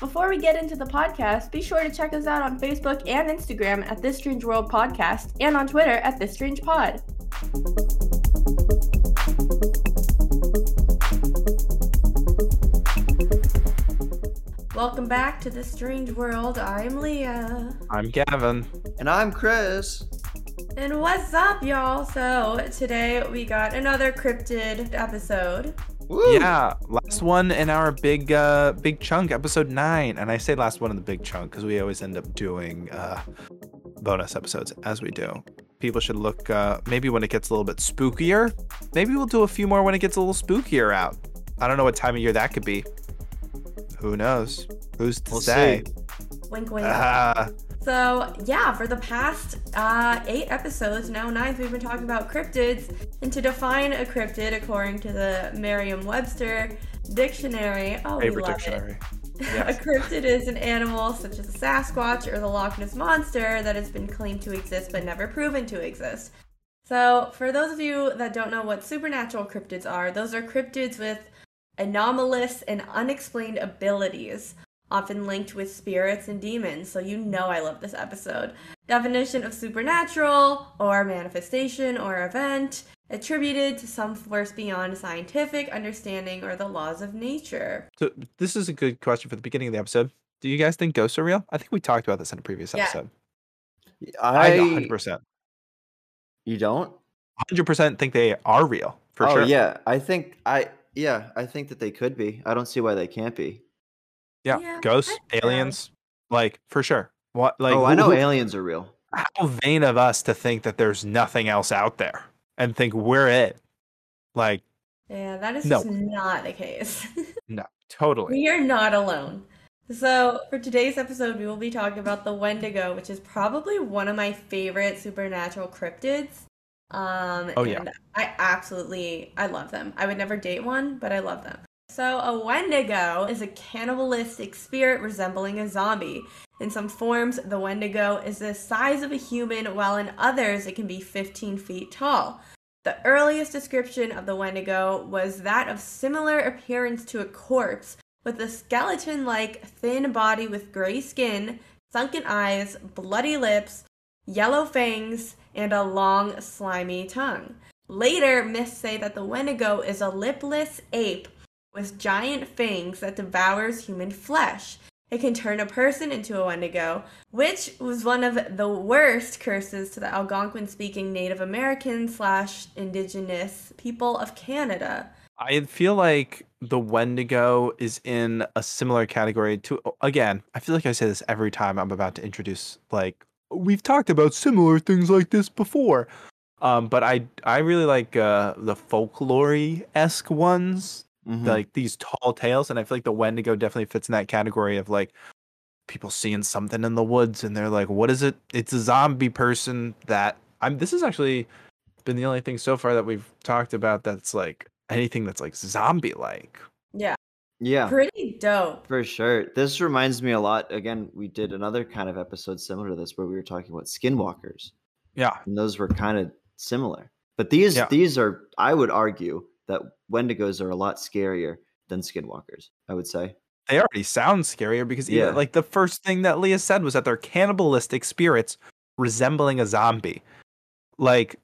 Before we get into the podcast, be sure to check us out on Facebook and Instagram at This Strange World Podcast and on Twitter at This Strange Pod. Welcome back to the Strange World. I'm Leah. I'm Gavin. And I'm Chris. And what's up, y'all? So, today we got another cryptid episode. Woo! Yeah, last one in our big uh big chunk, episode nine. And I say last one in the big chunk because we always end up doing uh bonus episodes as we do. People should look uh maybe when it gets a little bit spookier. Maybe we'll do a few more when it gets a little spookier out. I don't know what time of year that could be. Who knows? Who's to We'll say? see. Wink, wink. Ah, So, yeah, for the past uh, eight episodes, now ninth, we've been talking about cryptids. And to define a cryptid, according to the Merriam Webster dictionary, oh, we love dictionary. it. Yes. a cryptid is an animal such as a Sasquatch or the Loch Ness Monster that has been claimed to exist but never proven to exist. So, for those of you that don't know what supernatural cryptids are, those are cryptids with anomalous and unexplained abilities, often linked with spirits and demons. So, you know, I love this episode. Definition of supernatural or manifestation or event attributed to some force beyond scientific understanding or the laws of nature. So this is a good question for the beginning of the episode. Do you guys think ghosts are real? I think we talked about this in a previous Yeah. episode. I I, 100%. you don't? 100% think they are real for oh sure. yeah, I think I yeah, I think that they could be. I don't see why they can't be. Yeah, Yeah, ghosts, I think so. aliens, like for sure. What like oh, I know who- aliens are real. how vain of us to think that there's nothing else out there and think we're it. Like Yeah, that is No. just not the case. no, totally. we are not alone. So, for today's episode, we will be talking about the Wendigo, which is probably one of my favorite supernatural cryptids. Um, Oh, yeah. I absolutely, I love them. I would never date one, but I love them. So, a Wendigo is a cannibalistic spirit resembling a zombie. In some forms, the Wendigo is the size of a human, while in others, it can be 15 feet tall. The earliest description of the Wendigo was that of similar appearance to a corpse, with a skeleton like thin body with gray skin, sunken eyes, bloody lips, yellow fangs, and a long, slimy tongue. Later, myths say that the Wendigo is a lipless ape with giant fangs that devours human flesh. It can turn a person into a Wendigo, which was one of the worst curses to the Algonquin speaking Native American slash indigenous people of Canada. I feel like the Wendigo is in a similar category to again, I feel like I say this every time I'm about to introduce like we've talked about similar things like this before. Um, but I I really like uh the folklore esque ones Mhm. like these tall tales and i feel like the wendigo definitely fits in that category of like people seeing something in the woods and they're like what is it it's a zombie person that i'm this has actually been the only thing so far that we've talked about that's like anything that's like zombie like Yeah, yeah, pretty dope. for sure. This reminds me a lot. Again, we did another kind of episode similar to this where we were talking about skinwalkers, yeah and those were kind of similar. But these Yeah. these are, I would argue, that Wendigos are a lot scarier than skinwalkers. I would say. they already sound scarier because even, Yeah. like the first thing that leah said was that they're cannibalistic spirits resembling a zombie like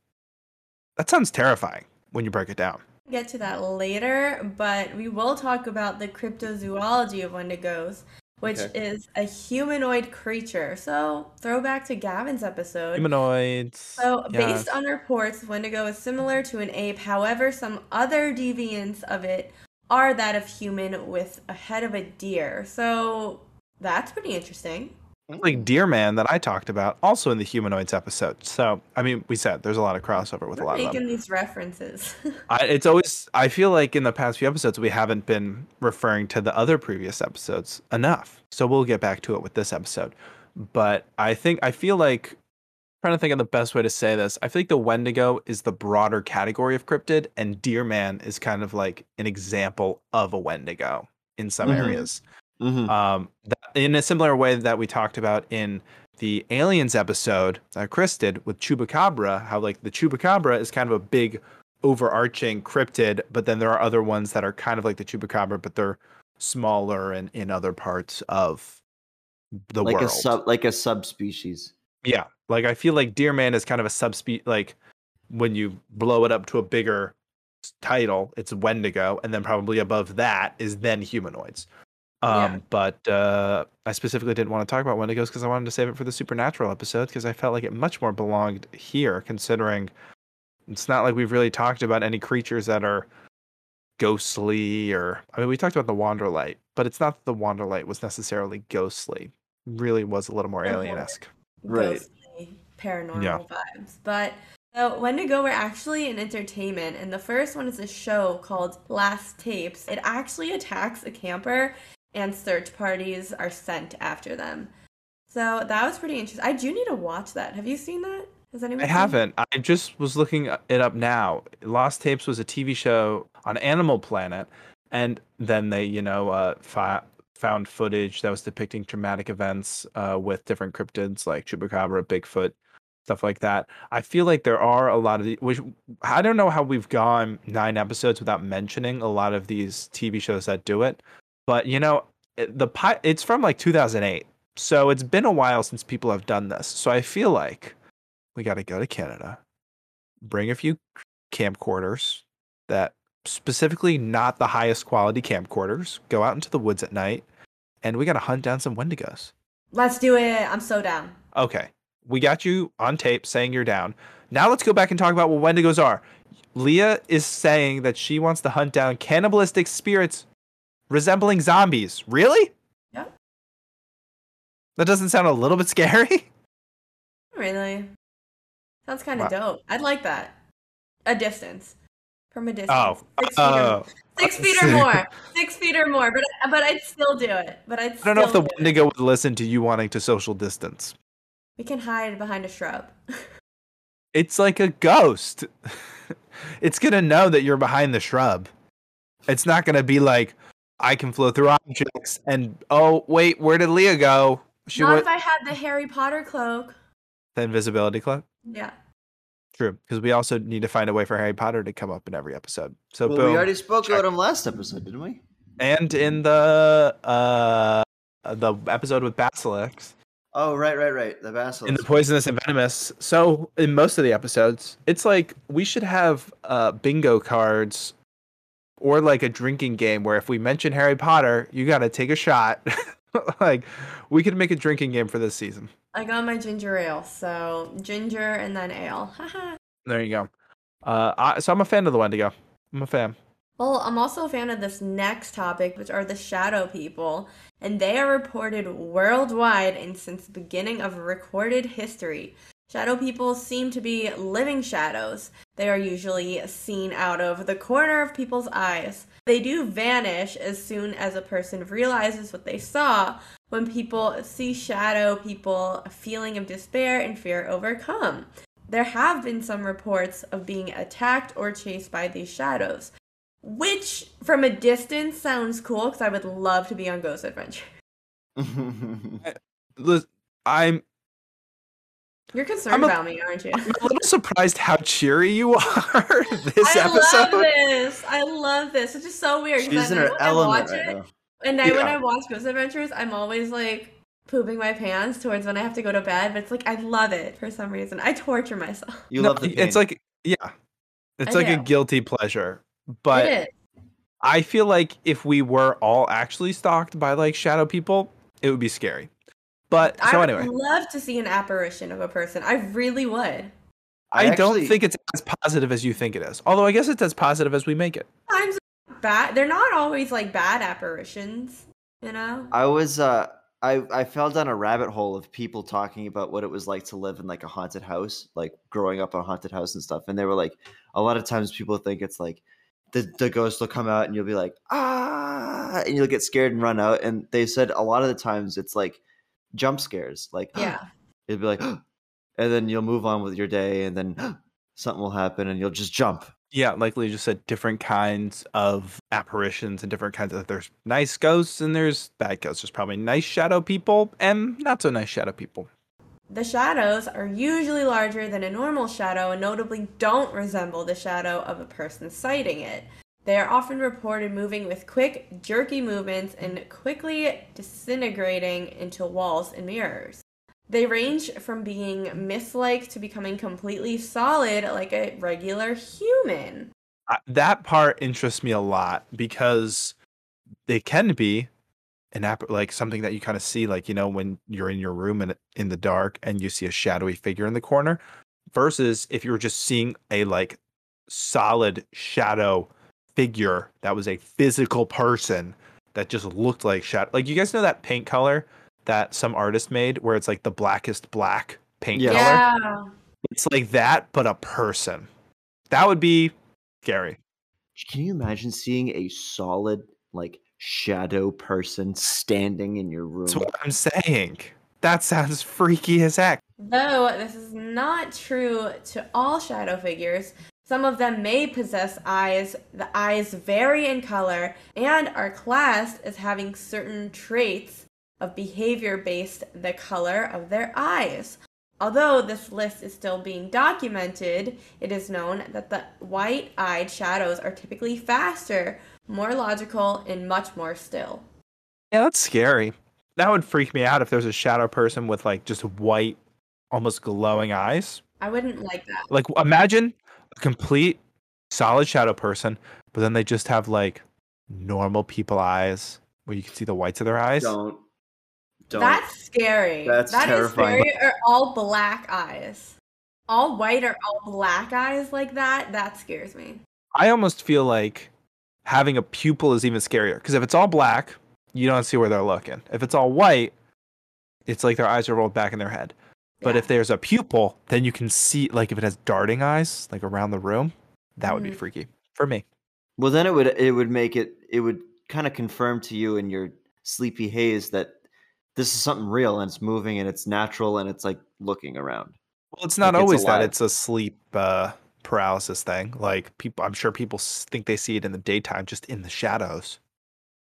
that sounds terrifying when you break it down Get to that later, but we will talk about the cryptozoology of Wendigos, which Okay. is a humanoid creature. So, throwback to Gavin's episode. humanoids So, yeah. based on reports, Wendigo is similar to an ape. However, some other deviants of it are that of human with a head of a deer. So, that's pretty interesting. Like Deer Man that I talked about, also in the humanoids episode. So, I mean, we said there's a lot of crossover with a We're lot of making these references. I, it's always, I feel like in the past few episodes, we haven't been referring to the other previous episodes enough. So, we'll get back to it with this episode. But I think, I feel like, trying to think of the best way to say this, I feel like the Wendigo is the broader category of cryptid, and Deer Man is kind of like an example of a Wendigo in some Mhm. areas. Mhm. Um, that, in a similar way that we talked about in the aliens episode that Chris did with Chupacabra, how like the Chupacabra is kind of a big overarching cryptid, but then there are other ones that are kind of like the Chupacabra, but they're smaller and in other parts of the like world. a sub like a subspecies. Yeah, like I feel like Deer Man is kind of a subspecies. Like when you blow it up to a bigger title, it's Wendigo, and then probably above that is then humanoids. Um, Yeah. but uh, I specifically didn't want to talk about Wendigos because I wanted to save it for the supernatural episode because I felt like it much more belonged here, considering it's not like we've really talked about any creatures that are ghostly or I mean we talked about the Wanderlight, but it's not that the Wanderlight was necessarily ghostly. Really was a little more alien esque. Right. ghostly, paranormal Yeah. vibes. But so Wendigo were actually an entertainment, and the first one is a show called Lost Tapes. It actually attacks a camper, and search parties are sent after them. So that was pretty interesting. I do need to watch that. Have you seen that? Has anyone? I haven't. I just was looking it up now. Lost Tapes was a TV show on Animal Planet, and then they, you know, uh, fi- found footage that was depicting traumatic events uh, with different cryptids like Chupacabra, Bigfoot, stuff like that. I feel like there are a lot of the, which I don't know how we've gone nine episodes without mentioning a lot of these TV shows that do it, but you know, eh, the pi- it's from like 2008, so it's been a while since people have done this. So I feel like we got to go to Canada, bring a few camcorders that specifically not the highest quality camcorders, go out into the woods at night, and we got to hunt down some Wendigos. Let's do it. I'm so down. Okay, we got you on tape saying you're down. Now let's go back and talk about what Wendigos are. Leah is saying that she wants to hunt down cannibalistic spirits resembling zombies. Really? Yep. That doesn't sound a little bit scary? Really? Sounds kind of Wow. dope. I'd like that. A distance. From a distance. Oh, Six feet, or, oh. six feet or more. Six feet or more. But but I'd still do it. But I'd I don't know if the still do it. Wendigo would listen to you wanting to social distance. We can hide behind a shrub. It's like a ghost. it's gonna know that you're behind the shrub. It's not gonna be like I can flow through objects and oh wait, where did Leah go? She Not went if I had the Harry Potter cloak. the invisibility cloak. Yeah. True, because we also need to find a way for Harry Potter to come up in every episode. So Well, boom, we already spoke Check. about him last episode, didn't we? and in the uh the episode with Basilisk. Oh, right, right, right. The basilisk. in the poisonous and venomous. So in most of the episodes, it's like we should have uh, bingo cards or like a drinking game where if we mention Harry Potter, you got to take a shot. like we could make a drinking game for this season. I got my ginger ale. So ginger and then ale. There you go. Uh, I, so I'm a fan of the Wendigo. I'm a fan. Well, I'm also a fan of this next topic, which are the shadow people, and they are reported worldwide and since the beginning of recorded history. Shadow people seem to be living shadows. They are usually seen out of the corner of people's eyes. They do vanish as soon as a person realizes what they saw. When people see shadow people, a feeling of despair and fear overcome. There have been some reports of being attacked or chased by these shadows. Which, from a distance, sounds cool because I would love to be on Ghost Adventure. Lis- I'm You're concerned I'm a- about me, aren't you? I'm a little surprised how cheery you are this I episode. love this. I love this. It's just so weird. 'cause She's I in her when I element watch right it, now. And then when I watch Ghost Adventures, I'm always like pooping my pants towards when I have to go to bed. But it's like I love it for some reason. I torture myself. You No, love the pain. It's like yeah, it's I like a guilty pleasure. But. I feel like if we were all actually stalked by like shadow people, it would be scary. But so I so would anyway, love to see an apparition of a person. I really would. I, don't actually- think it's as positive as you think it is. Although I guess it's as positive as we make it. Sometimes bad. They're not always like bad apparitions. You know. I was uh I I fell down a rabbit hole of people talking about what it was like to live in like a haunted house, like growing up in a haunted house and stuff. And they were like a lot of times people think it's like the the ghost will come out and you'll be like, ah and you'll get scared and run out. And they said a lot of the times it's like jump scares. Like Yeah. it'd be like and then you'll move on with your day and then something will happen and you'll just jump Yeah, like Lee just said, different kinds of apparitions and different kinds of. There's nice ghosts and there's bad ghosts. There's probably nice shadow people and not so nice shadow people. The shadows are usually larger than a normal shadow and notably don't resemble the shadow of a person sighting it. They are often reported moving with quick, jerky movements and quickly disintegrating into walls and mirrors. They range from being mist like to becoming completely solid like a regular human. Uh, that part interests me a lot because they can be an app like something that you kind of see like you know when you're in your room and in the dark and you see a shadowy figure in the corner versus if you were just seeing a like solid shadow figure that was a physical person that just looked like shadow like you guys know that paint color that some artist made where it's like the blackest black paint Yeah. color Yeah. it's like that but a person that would be scary Can you imagine seeing a solid like shadow person standing in your room? that's what i'm saying that sounds freaky as heck Though this is not true to all shadow figures, some of them may possess eyes. The eyes vary in color and are classed as having certain traits of behavior based the color of their eyes. Although this list is still being documented, it is known that the white eyed shadows are typically faster, more logical, and much more still. Yeah, that's scary. That would freak me out if there's a shadow person with like just white, almost glowing eyes. I wouldn't like that. Like imagine a complete solid shadow person, but then they just have like normal people eyes where you can see the whites of their eyes. Don't. Don't. That's scary. That's That is terrifying. scary. Or all black eyes. All white or all black eyes like that, that scares me. I almost feel like having a pupil is even scarier because if it's all black, you don't see where they're looking. If it's all white, it's like their eyes are rolled back in their head. But Yeah. if there's a pupil, then you can see like if it has darting eyes like around the room, that would be Mhm. freaky for me. Well, then it would it would make it it would kind of confirm to you in your sleepy haze that this is something real and it's moving and it's natural and it's like looking around. Well, it's not Like, it's always that it's a sleep uh, paralysis thing. Like people, I'm sure people think they see it in the daytime, just in the shadows.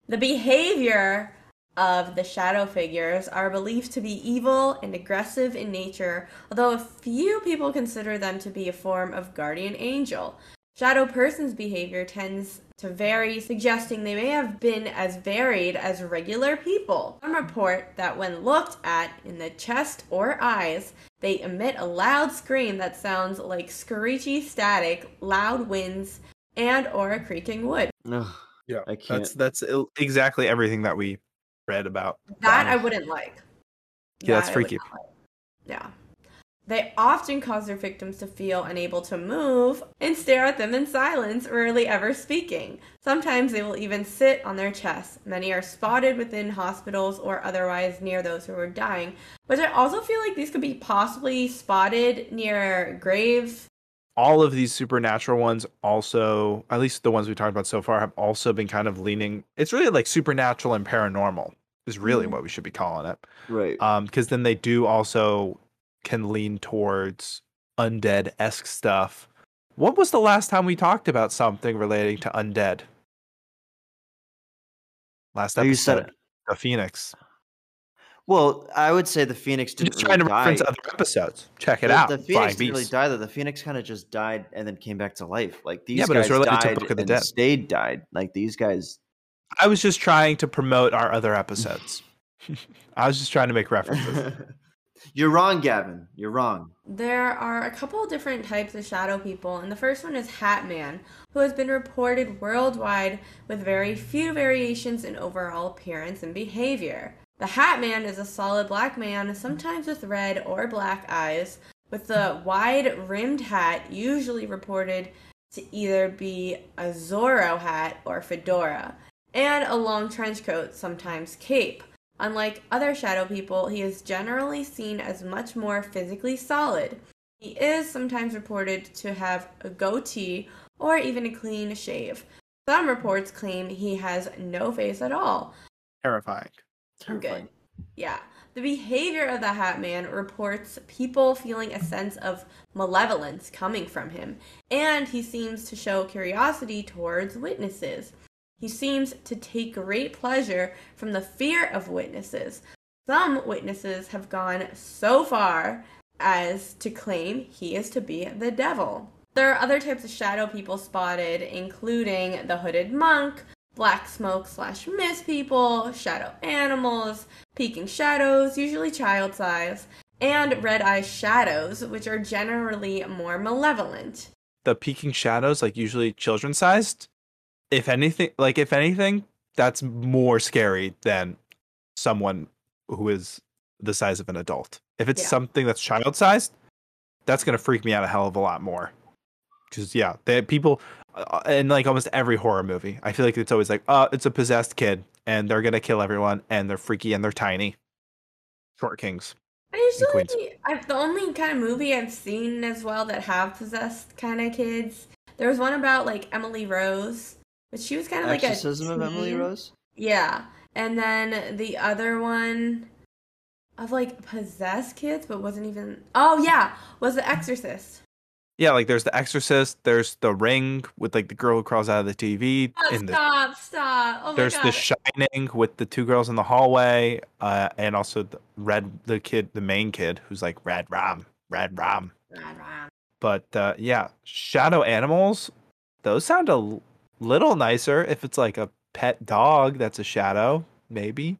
The behavior of the shadow figures are believed to be evil and aggressive in nature, although a few people consider them to be a form of guardian angel. Shadow persons' behavior tends to vary, suggesting they may have been as varied as regular people. Some report that when looked at in the chest or eyes, they emit a loud scream that sounds like screechy static, loud winds, and or a creaking wood. Ugh, Yeah, I can't. that's that's exactly everything that we read about. That. I wouldn't like. Yeah, that's I freaky. like. Yeah. They often cause their victims to feel unable to move and stare at them in silence, rarely ever speaking. Sometimes they will even sit on their chests. Many are spotted within hospitals or otherwise near those who are dying. But I also feel like these could be possibly spotted near graves. All of these supernatural ones also, at least the ones we talked about so far, have also been kind of leaning. It's really like supernatural and paranormal is really Mhm. what we should be calling it. right. Um, because then they do also can lean towards undead esque stuff. What was the last time we talked about something relating to undead? Last you episode, the Phoenix. Well, I would say the Phoenix didn't just trying to really reference die. other episodes. Check it the, out. The Flying Phoenix didn't really die though. The Phoenix kind of just died and then came back to life. Like these Yeah, but it was guys related to Book of the and Dead. stayed died. Like these guys. I was just trying to promote our other episodes. I was just trying to make references. You're wrong, Gavin. You're wrong. There are a couple of different types of shadow people, and the first one is Hat Man, who has been reported worldwide with very few variations in overall appearance and behavior. The Hat Man is a solid black man, sometimes with red or black eyes, with a wide rimmed hat, usually reported to either be a Zorro hat or fedora, and a long trench coat, sometimes cape. Unlike other shadow people, he is generally seen as much more physically solid. He is sometimes reported to have a goatee or even a clean shave. Some reports claim he has no face at all. Terrifying. I'm good. Yeah. The behavior of the Hat Man reports people feeling a sense of malevolence coming from him, and he seems to show curiosity towards witnesses. He seems to take great pleasure from the fear of witnesses. Some witnesses have gone so far as to claim he is to be the devil. There are other types of shadow people spotted, including the hooded monk, black smoke slash mist people, shadow animals, peeking shadows, usually child size, and red eye shadows, which are generally more malevolent. The peeking shadows, like usually children sized. If anything, like if anything, that's more scary than someone who is the size of an adult. If it's Yeah. something that's child sized, that's gonna freak me out a hell of a lot more. Because yeah, they people Uh, in like almost every horror movie, I feel like it's always like, oh, it's a possessed kid and they're gonna kill everyone and they're freaky and they're tiny. Short kings. I Queens. usually, I, the only kind of movie I've seen as well that have possessed kind of kids. There was one about like Emily Rose, but she was kind of like a Exorcism of Emily. Rose. Yeah, and then the other one of like possessed kids, but wasn't even. Oh yeah, was The Exorcist. Yeah, like there's the Exorcist, there's the Ring with like the girl who crawls out of the TV, Oh, the, stop! Stop! Oh my there's the Shining with the two girls in the hallway, uh, and also the Red, the kid, the main kid who's like Redrum, Red Ram. Red rah. But uh, yeah, shadow animals, those sound a l- little nicer if it's like a pet dog that's a shadow, maybe.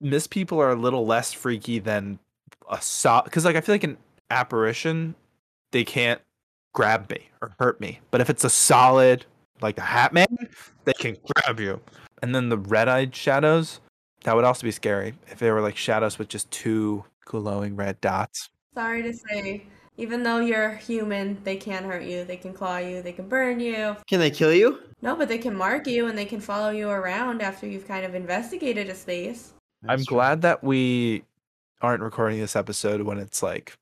Miss people are a little less freaky than a so because like I feel like an apparition, they can't grab me or hurt me. But if it's a solid like the Hat Man, they can grab you. And then the red-eyed shadows, that would also be scary if they were like shadows with just two glowing red dots. Sorry to say, even though you're human, they can hurt you. They can claw you. They can burn you. Can they kill you? No, but they can mark you and they can follow you around after you've kind of investigated a space. I'm true. glad that we aren't recording this episode when it's like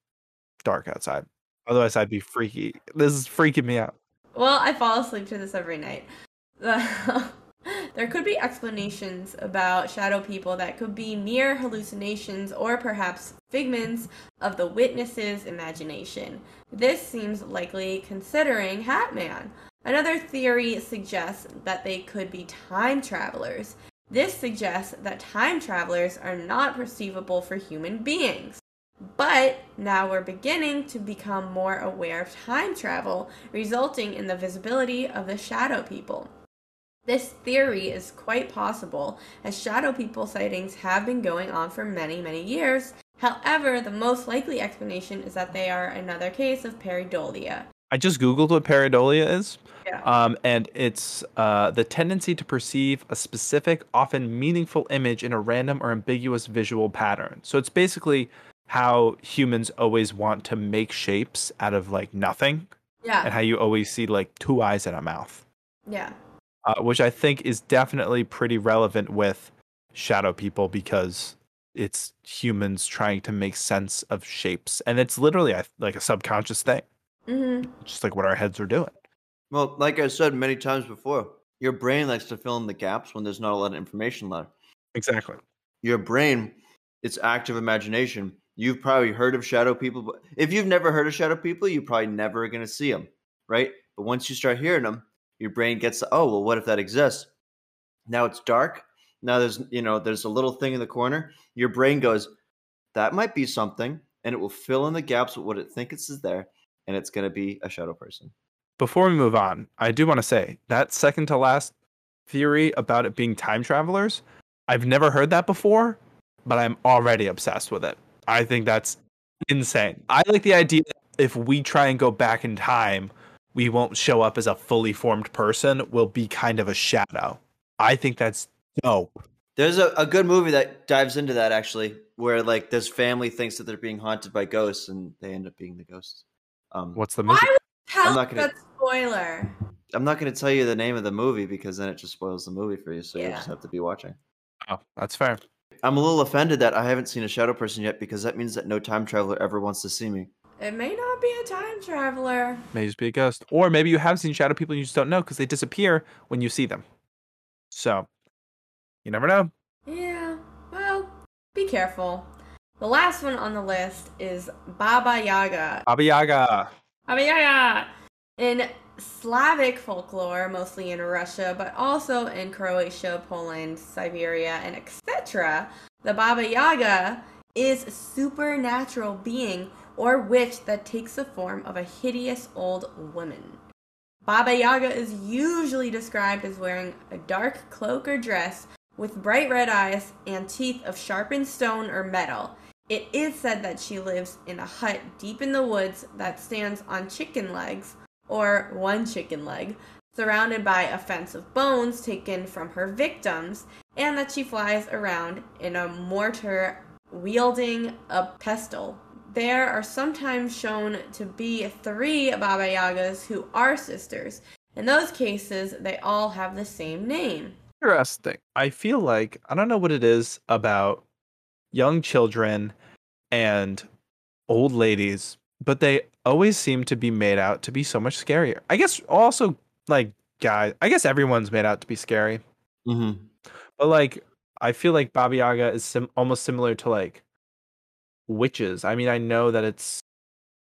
dark outside. Otherwise, I'd be freaky. This is freaking me out. Well, I fall asleep to this every night. there could be explanations about shadow people that could be mere hallucinations or perhaps figments of the witness's imagination. This seems likely considering Hatman. Another theory suggests that they could be time travelers. This suggests that time travelers are not perceivable for human beings. But now we're beginning to become more aware of time travel, resulting in the visibility of the shadow people. This theory is quite possible, as shadow people sightings have been going on for many, many years. However, the most likely explanation is that they are another case of pareidolia. I just googled what pareidolia is, Yeah. um, and it's uh, the tendency to perceive a specific, often meaningful image in a random or ambiguous visual pattern. So it's basically how humans always want to make shapes out of like nothing, and how you always see like two eyes and a mouth. Yeah. uh, which I think is definitely pretty relevant with shadow people because it's humans trying to make sense of shapes, and it's literally I- like a subconscious thing, hmm just like what our heads are doing. Well, like I said many times before, your brain likes to fill in the gaps when there's not a lot of information left. Exactly. Your brain, it's active imagination. You've probably heard of shadow people, but if you've never heard of shadow people, you're probably never going to see them, right? But once you start hearing them, your brain gets, oh, well, what if that exists? Now it's dark. Now there's, you know, there's a little thing in the corner. Your brain goes, that might be something, and it will fill in the gaps with what it thinks is there, and it's going to be a shadow person. Before we move on, I do want to say that second to last theory about it being time travelers, I've never heard that before, but I'm already obsessed with it. I think that's insane. I like the idea that if we try and go back in time, we won't show up as a fully formed person, we'll be kind of a shadow. I think that's dope. There's a, a good movie that dives into that actually, where like this family thinks that they're being haunted by ghosts and they end up being the ghosts. Um, What's the movie? Why would you tell not gonna- that spoiler? I'm not going to tell you the name of the movie because then it just spoils the movie for you. So you just have to be watching. Oh, that's fair. I'm a little offended that I haven't seen a shadow person yet because that means that no time traveler ever wants to see me. It may not be a time traveler. May just be a ghost. Or maybe you have seen shadow people and you just don't know because they disappear when you see them. So, you never know. Yeah. Well, be careful. The last one on the list is Baba Yaga. Baba Yaga. Baba Yaga! In Slavic folklore, mostly in Russia, but also in Croatia, Poland, Siberia, and etc., the Baba Yaga is a supernatural being or witch that takes the form of a hideous old woman. Baba Yaga is usually described as wearing a dark cloak or dress with bright red eyes and teeth of sharpened stone or metal. It is said that she lives in a hut deep in the woods that stands on chicken legs, or one chicken leg, surrounded by a fence of bones taken from her victims, and that she flies around in a mortar wielding a pestle. There are sometimes shown to be three Baba Yagas who are sisters. In those cases, they all have the same name. Interesting. I feel like I don't know what it is about young children and old ladies, but they always seem to be made out to be so much scarier. I guess also like guys, I guess everyone's made out to be scary, Mm-hmm. but like I feel like Baba Yaga is sim- almost similar to like witches. I mean, I know that it's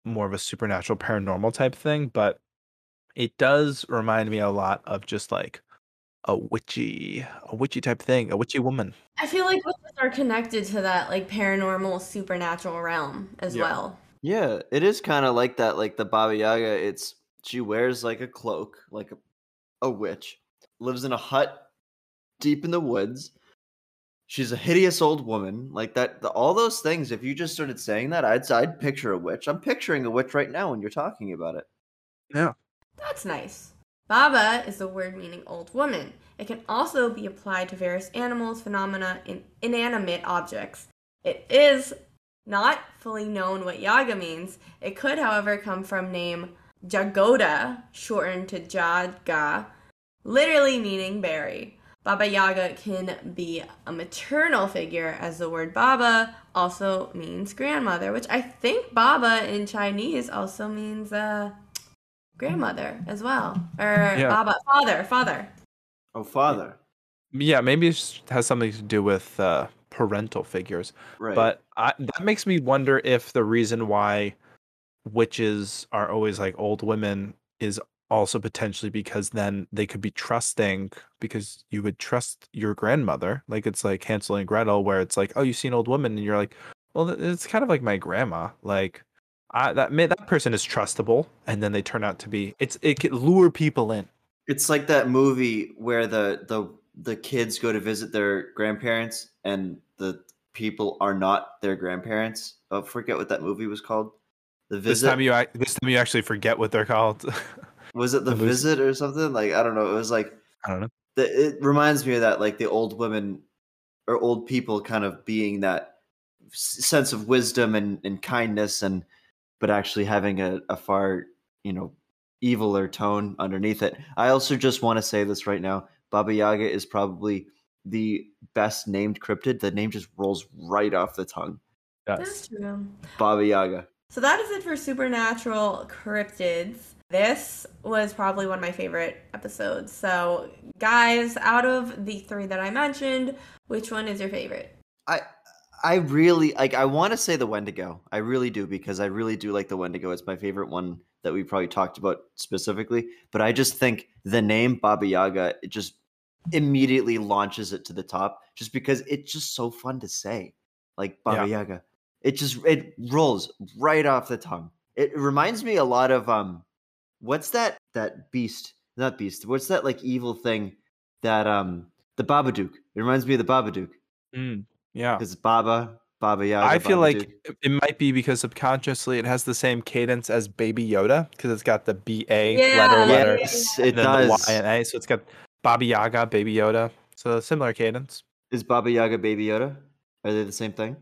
more of a supernatural paranormal type thing, but it does remind me a lot of just like a witchy, a witchy type thing, a witchy woman. I feel like witches are connected to that like paranormal supernatural realm as Yeah. well. Yeah, it is kind of like that. Like the Baba Yaga, it's she wears like a cloak, like a, a witch, lives in a hut deep in the woods. She's a hideous old woman, like that. The, all those things. If you just started saying that, I'd I'd picture a witch. I'm picturing a witch right now when you're talking about it. Yeah. That's nice. Baba is the word meaning old woman. It can also be applied to various animals, phenomena, and inanimate objects. It is not fully known what yaga means. It could, however, come from name Jagoda, shortened to Jadga, literally meaning berry. Baba Yaga can be a maternal figure, as the word Baba also means grandmother, which I think Baba in Chinese also means uh, grandmother as well, or Yeah. Baba father, father. Oh, father, Yeah, maybe it has something to do with uh, parental figures. right? But I, that makes me wonder if the reason why witches are always like old women is also potentially because then they could be trusting because you would trust your grandmother. Like it's like Hansel and Gretel, where it's like, oh, you see an old woman, and you're like, well, it's kind of like my grandma. Like, I, that that person is trustable, and then they turn out to be. It's it could lure people in. It's like that movie where the the the kids go to visit their grandparents and the people are not their grandparents. Oh, forget what that movie was called. The visit. This time you this time you actually forget what they're called. was it the, the movie- visit or something? Like I don't know. It was like I don't know. the, it reminds me of that like the old women or old people kind of being that sense of wisdom and, and kindness and but actually having a, a far you know eviler tone underneath it i also just want to say this right now baba yaga is probably the best named cryptid the name just rolls right off the tongue That's true. baba yaga So that is it for supernatural cryptids. This was probably one of my favorite episodes. So, guys, out of the three that I mentioned, which one is your favorite? I I really like I want to say the Wendigo. I really do because I really do like the Wendigo. It's my favorite one that we probably talked about specifically, but I just think the name Baba Yaga it just immediately launches it to the top just because it's just so fun to say. Like Baba Yaga. It just it rolls right off the tongue. It reminds me a lot of um what's that that beast? Not beast. What's that like evil thing that um the Babadook. It reminds me of the Babadook. Mm, yeah. Because Baba, Baba Yaga. I feel Babadook. like it- it might be because subconsciously it has the same cadence as Baby Yoda because it's got the B A Yeah, letter yeah, letter yes, and it does. the Y and A, so it's got Baba Yaga, Baby Yoda, so similar cadence. Is Baba Yaga Baby Yoda? Are they the same thing?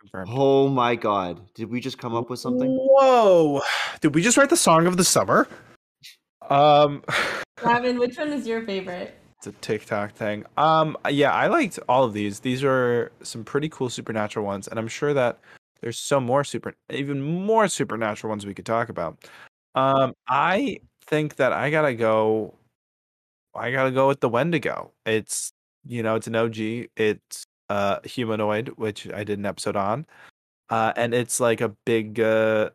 Confirmed. Oh my god! Did we just come up with something? Whoa! Did we just write the song of the summer? Um, Gavin, which one is your favorite? it's a TikTok thing. Um, yeah, I liked all of these. These are some pretty cool supernatural ones, and I'm sure that there's some more super, even more supernatural ones we could talk about. Um, I think that I gotta go. I gotta go with the Wendigo. It's you know, it's an OG. It's uh, humanoid, which I did an episode on, uh, and it's like a big. Uh,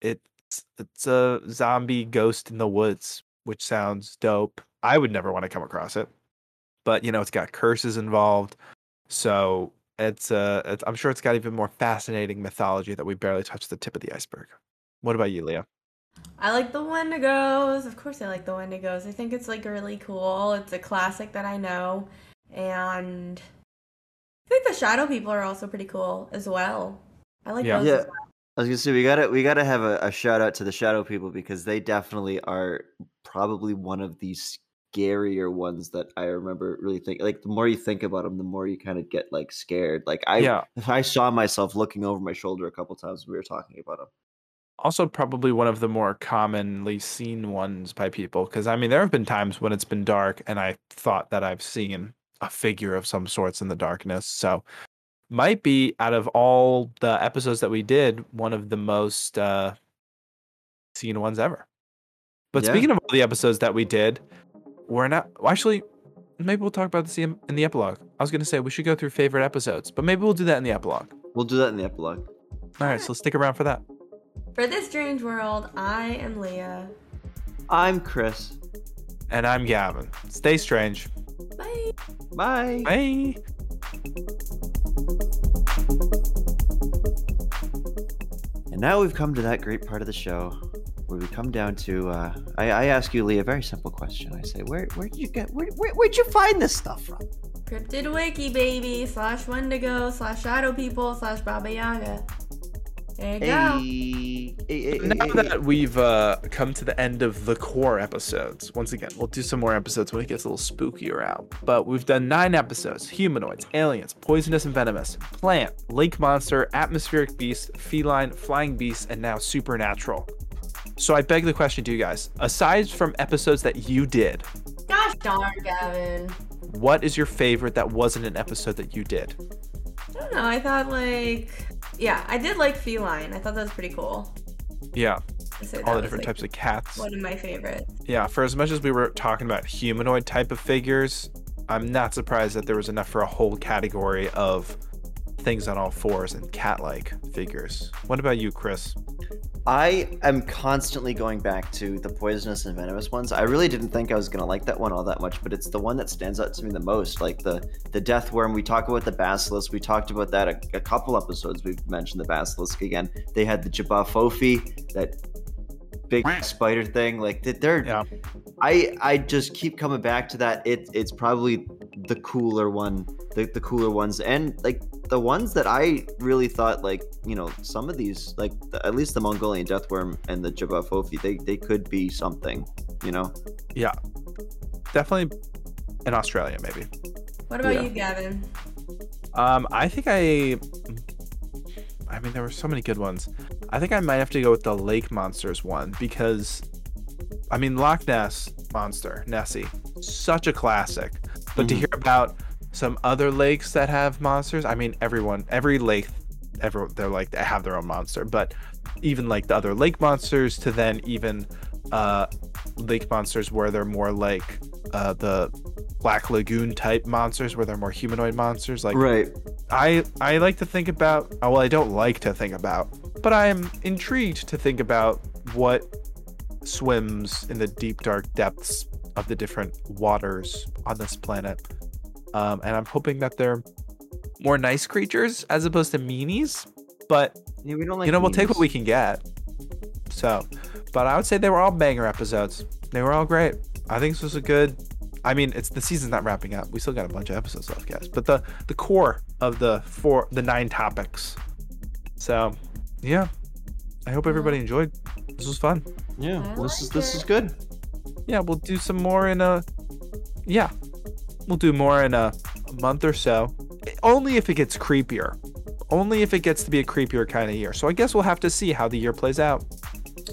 it's it's a zombie ghost in the woods, which sounds dope. I would never want to come across it, but you know, it's got curses involved, so it's uh, it's, I'm sure it's got even more fascinating mythology that we barely touched the tip of the iceberg. What about you, Leah? I like the Wendigos. Of course, I like the Wendigos. I think it's like really cool. It's a classic that I know, and I think the Shadow People are also pretty cool as well. I like Yeah. those. Yeah. as well. I was gonna say we gotta we gotta have a, a shout out to the shadow people because they definitely are probably one of the scarier ones that I remember really think like the more you think about them, the more you kind of get like scared. Like I yeah. I saw myself looking over my shoulder a couple times when we were talking about them. Also, probably one of the more commonly seen ones by people. Because I mean, there have been times when it's been dark, and I thought that I've seen a figure of some sorts in the darkness. So, might be out of all the episodes that we did, one of the most uh, seen ones ever. But Yeah. speaking of all the episodes that we did, we're not well, actually. Maybe we'll talk about this in in the epilogue. I was going to say we should go through favorite episodes, but maybe we'll do that in the epilogue. We'll do that in the epilogue. All right, so stick around for that. For this strange world, I am Leah. I'm Chris. And I'm Gavin. Stay strange. Bye. Bye. Bye. And now we've come to that great part of the show where we come down to uh, I, I ask you, Lee, a very simple question. I say, where where did you get where, where where'd you find this stuff from? Cryptid Wiki, baby, slash Wendigo, slash Shadow People, slash Baba Yaga. There you go. Hey, hey, hey, Now hey, hey. that we've uh, come to the end of the core episodes, once again, we'll do some more episodes when it gets a little spookier out. But we've done nine episodes humanoids, aliens, poisonous and venomous, plant, lake monster, atmospheric beast, feline, flying beast, and now supernatural. So I beg the question to you guys aside from episodes that you did, Gosh darn, Gavin. what is your favorite that wasn't an episode that you did? I don't know. I thought like, yeah, I did like feline. I thought that was pretty cool. Yeah, say all the different like, types of cats. One of my favorites. Yeah, for as much as we were talking about humanoid type of figures, I'm not surprised that there was enough for a whole category of things on all fours and cat-like figures. What about you, Chris? I am constantly going back to the poisonous and venomous ones. I really didn't think I was gonna like that one all that much, but it's the one that stands out to me the most. Like the the death worm. We talk about the basilisk. We talked about that a, a couple episodes. We've mentioned the basilisk again. They had the J'ba Fofi that big spider thing. Like they- they're. Yeah. I I just keep coming back to that. It it's probably the cooler one, the, the cooler ones, and like the ones that I really thought like you know some of these like the, at least the Mongolian deathworm and the J'ba they they could be something. You know. Yeah, definitely in Australia, maybe. What about Yeah. you, Gavin? Um, I think I. I mean, there were so many good ones. I think I might have to go with the lake monsters one because, I mean, Loch Ness monster Nessie, such a classic. But to Mhm. hear about some other lakes that have monsters, I mean, everyone, every lake, every they're like they have their own monster. But even like the other lake monsters, to then even uh, lake monsters where they're more like uh, the Black Lagoon type monsters, where they're more humanoid monsters, like right. I I like to think about oh, well I don't like to think about but I am intrigued to think about what swims in the deep dark depths of the different waters on this planet um, and I'm hoping that they're more nice creatures as opposed to meanies but Yeah, we don't like. you know we'll take what we can get so but I would say they were all banger episodes they were all great I think this was a good I mean, it's the season's not wrapping up. We still got a bunch of episodes left, guys. But the the core of the four, the nine topics. So, yeah. I hope everybody enjoyed. This was fun. Yeah, I this is this is good. Yeah, we'll do some more in a. Yeah, we'll do more in a, a month or so. Only if it gets creepier. Only if it gets to be a creepier kind of year. So I guess we'll have to see how the year plays out.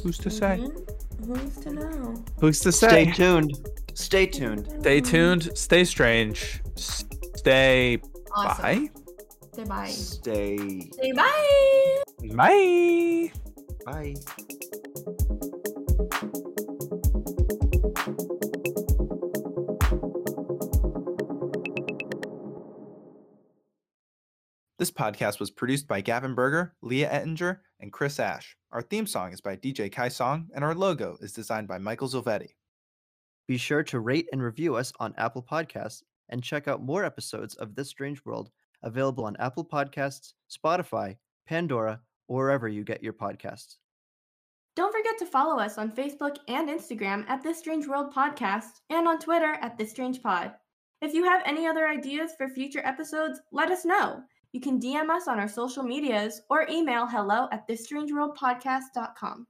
Who's to say? Mhm. Who's to know? Who's to say? Stay tuned. Stay tuned. Stay tuned. Stay strange. Stay. Awesome. Bye. Say bye. Stay. Say bye. Bye. Bye. This podcast was produced by Gavin Berger, Leah Ettinger, and Chris Ash. Our theme song is by DJ Kai Song, and our logo is designed by Michael Zilvetti. Be sure to rate and review us on Apple Podcasts and check out more episodes of This Strange World available on Apple Podcasts, Spotify, Pandora, or wherever you get your podcasts. Don't forget to follow us on Facebook and Instagram at This Strange World Podcast and on Twitter at This Strange Pod. If you have any other ideas for future episodes, let us know. You can DM us on our social medias or email hello at thisstrangeworldpodcast.com.